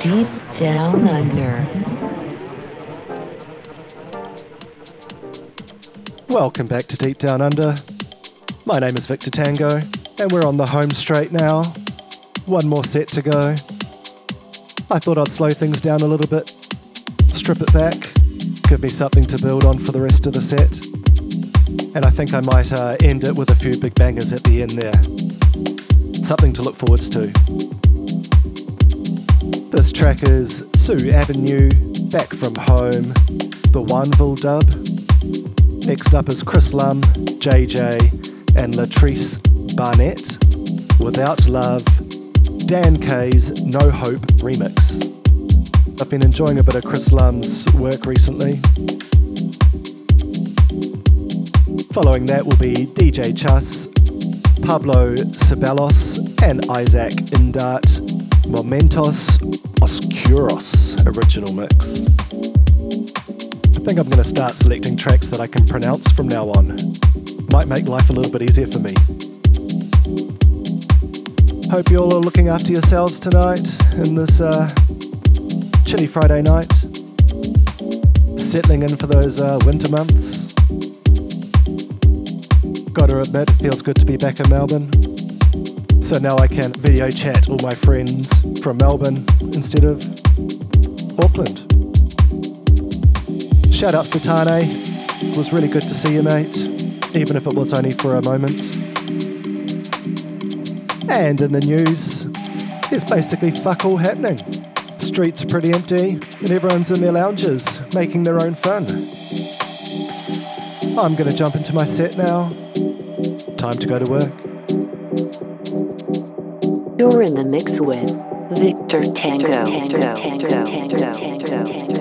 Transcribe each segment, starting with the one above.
Deep Down Under. Welcome back to Deep Down Under. My name is Victor Tango, and we're on the home straight now. One more set to go. I thought I'd slow things down a little bit, strip it back, give me something to build on for the rest of the set. And I think I might uh, end it with a few big bangers at the end there. Something to look forwards to. This track is Sue Avenue, Back From Home, the Wanvel dub. Next up is Chris Lum, Jay J, and Latrice Barnett, Without Love, DAN.K's No Hope remix. I've been enjoying a bit of Chris Lum's work recently. Following that will be DJ Chus, Pablo Ceballos, and Isaac Indart, Momentos Oscuros original mix. I think I'm going to start selecting tracks that I can pronounce from now on. Might make life a little bit easier for me. Hope you all are looking after yourselves tonight in this uh, chilly Friday night. Settling in for those uh, winter months. Gotta admit, it feels good to be back in Melbourne. So now I can video chat all my friends from Melbourne instead of Auckland. Shout outs to Tane. It was really good to see you, mate, even if it was only for a moment. And in the news, there's basically fuck all happening. Streets are pretty empty, and everyone's in their lounges, making their own fun. I'm gonna jump into my set now. Time to go to work. You're in the mix with Victor Tango. Tango. Tango. Tango. Tango. Tango.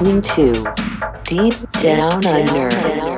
Listening to Deep Down Under.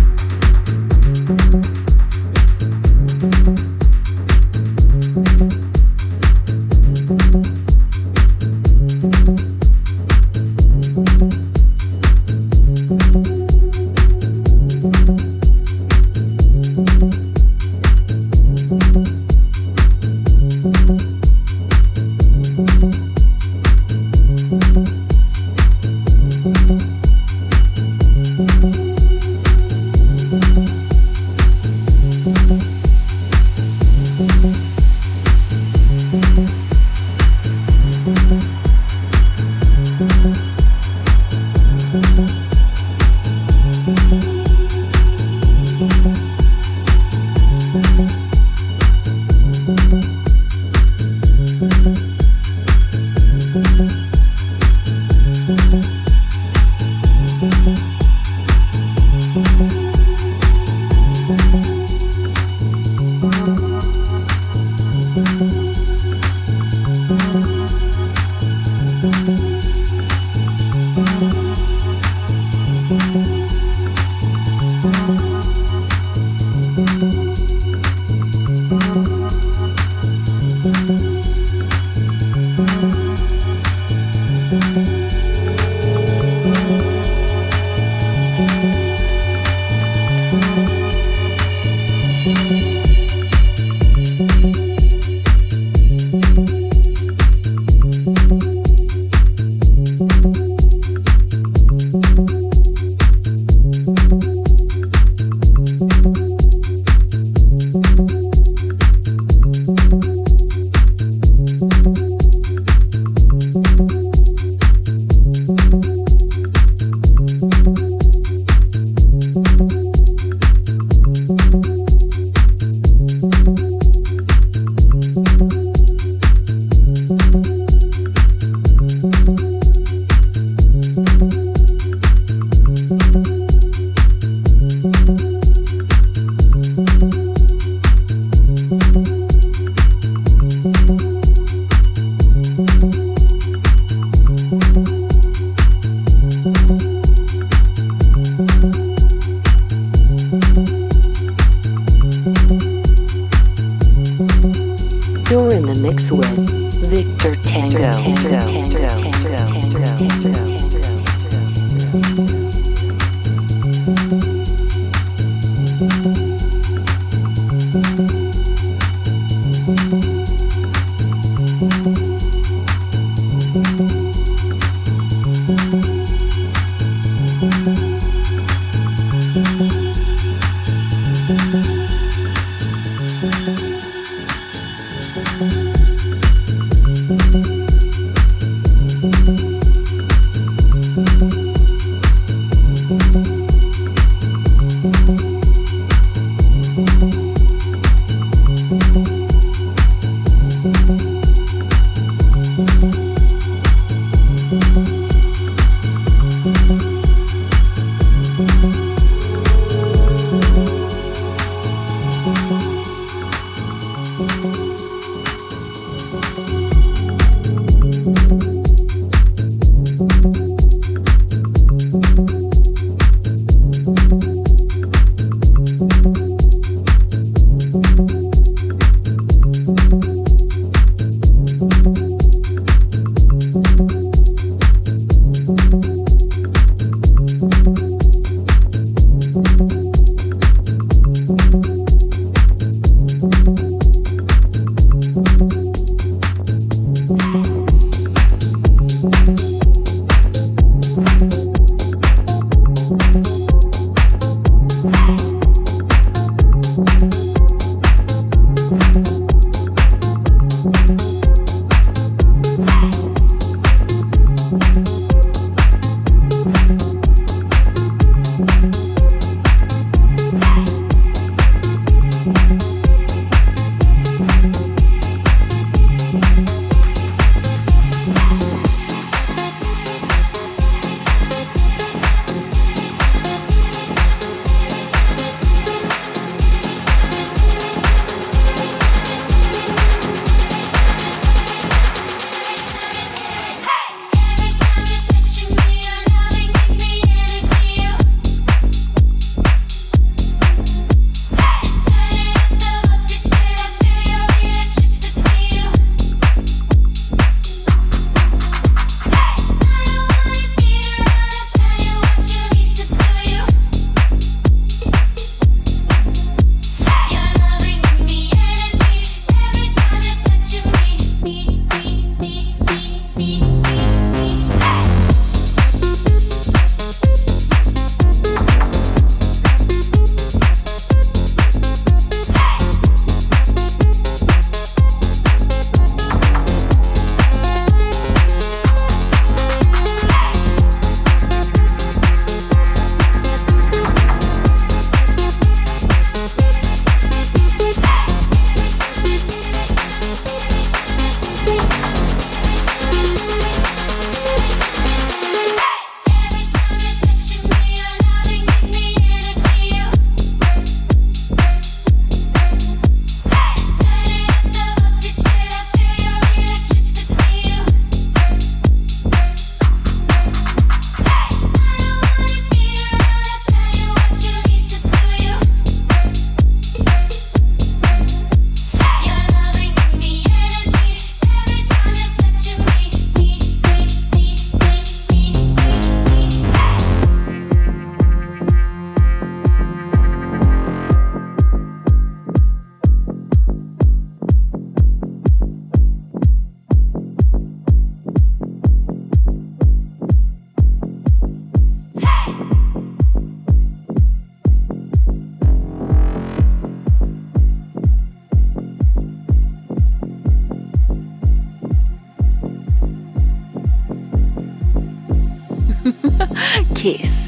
Kiss.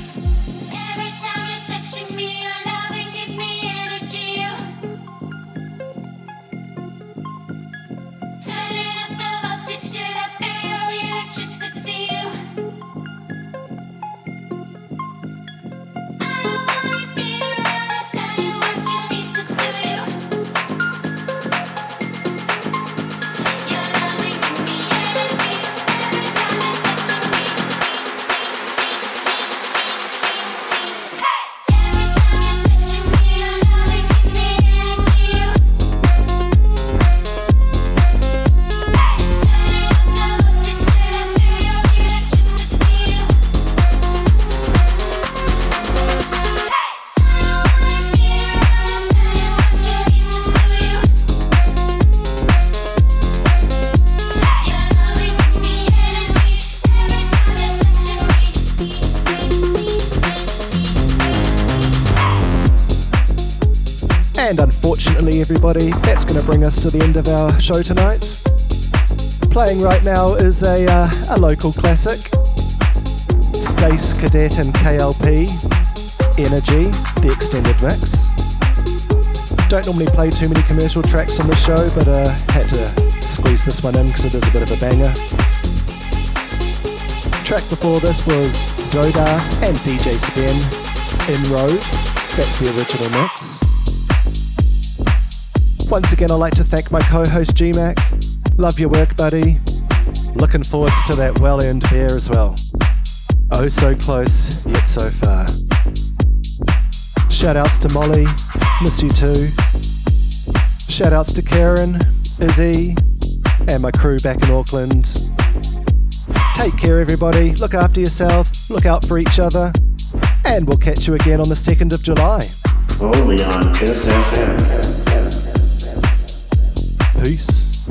Everybody, that's going to bring us to the end of our show tonight. Playing right now is a, uh, a local classic Stace Cadet and KLP Energy, the extended mix. Don't normally play too many commercial tracks on the show, but uh, had to squeeze this one in because it is a bit of a banger. Track before this was Dodha and DJ Spen in Road. That's the original mix. Once again, I'd like to thank my co host GMAC. Love your work, buddy. Looking forwards to that well earned beer as well. Oh, so close, yet so far. Shout outs to Molly, miss you too. Shout outs to Karen, Izzy, and my crew back in Auckland. Take care, everybody. Look after yourselves, look out for each other, and we'll catch you again on the 2nd of July. Only on Kiss FM. Peace.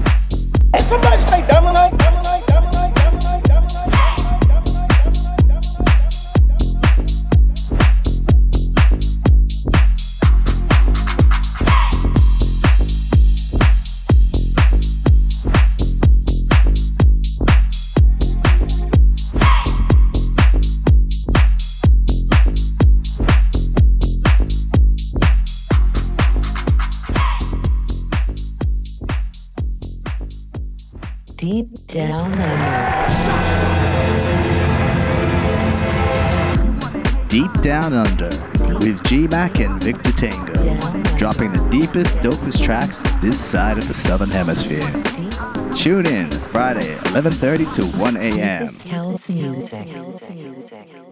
Side of the Southern Hemisphere. Tune in Friday, 11:30 to 1 a.m.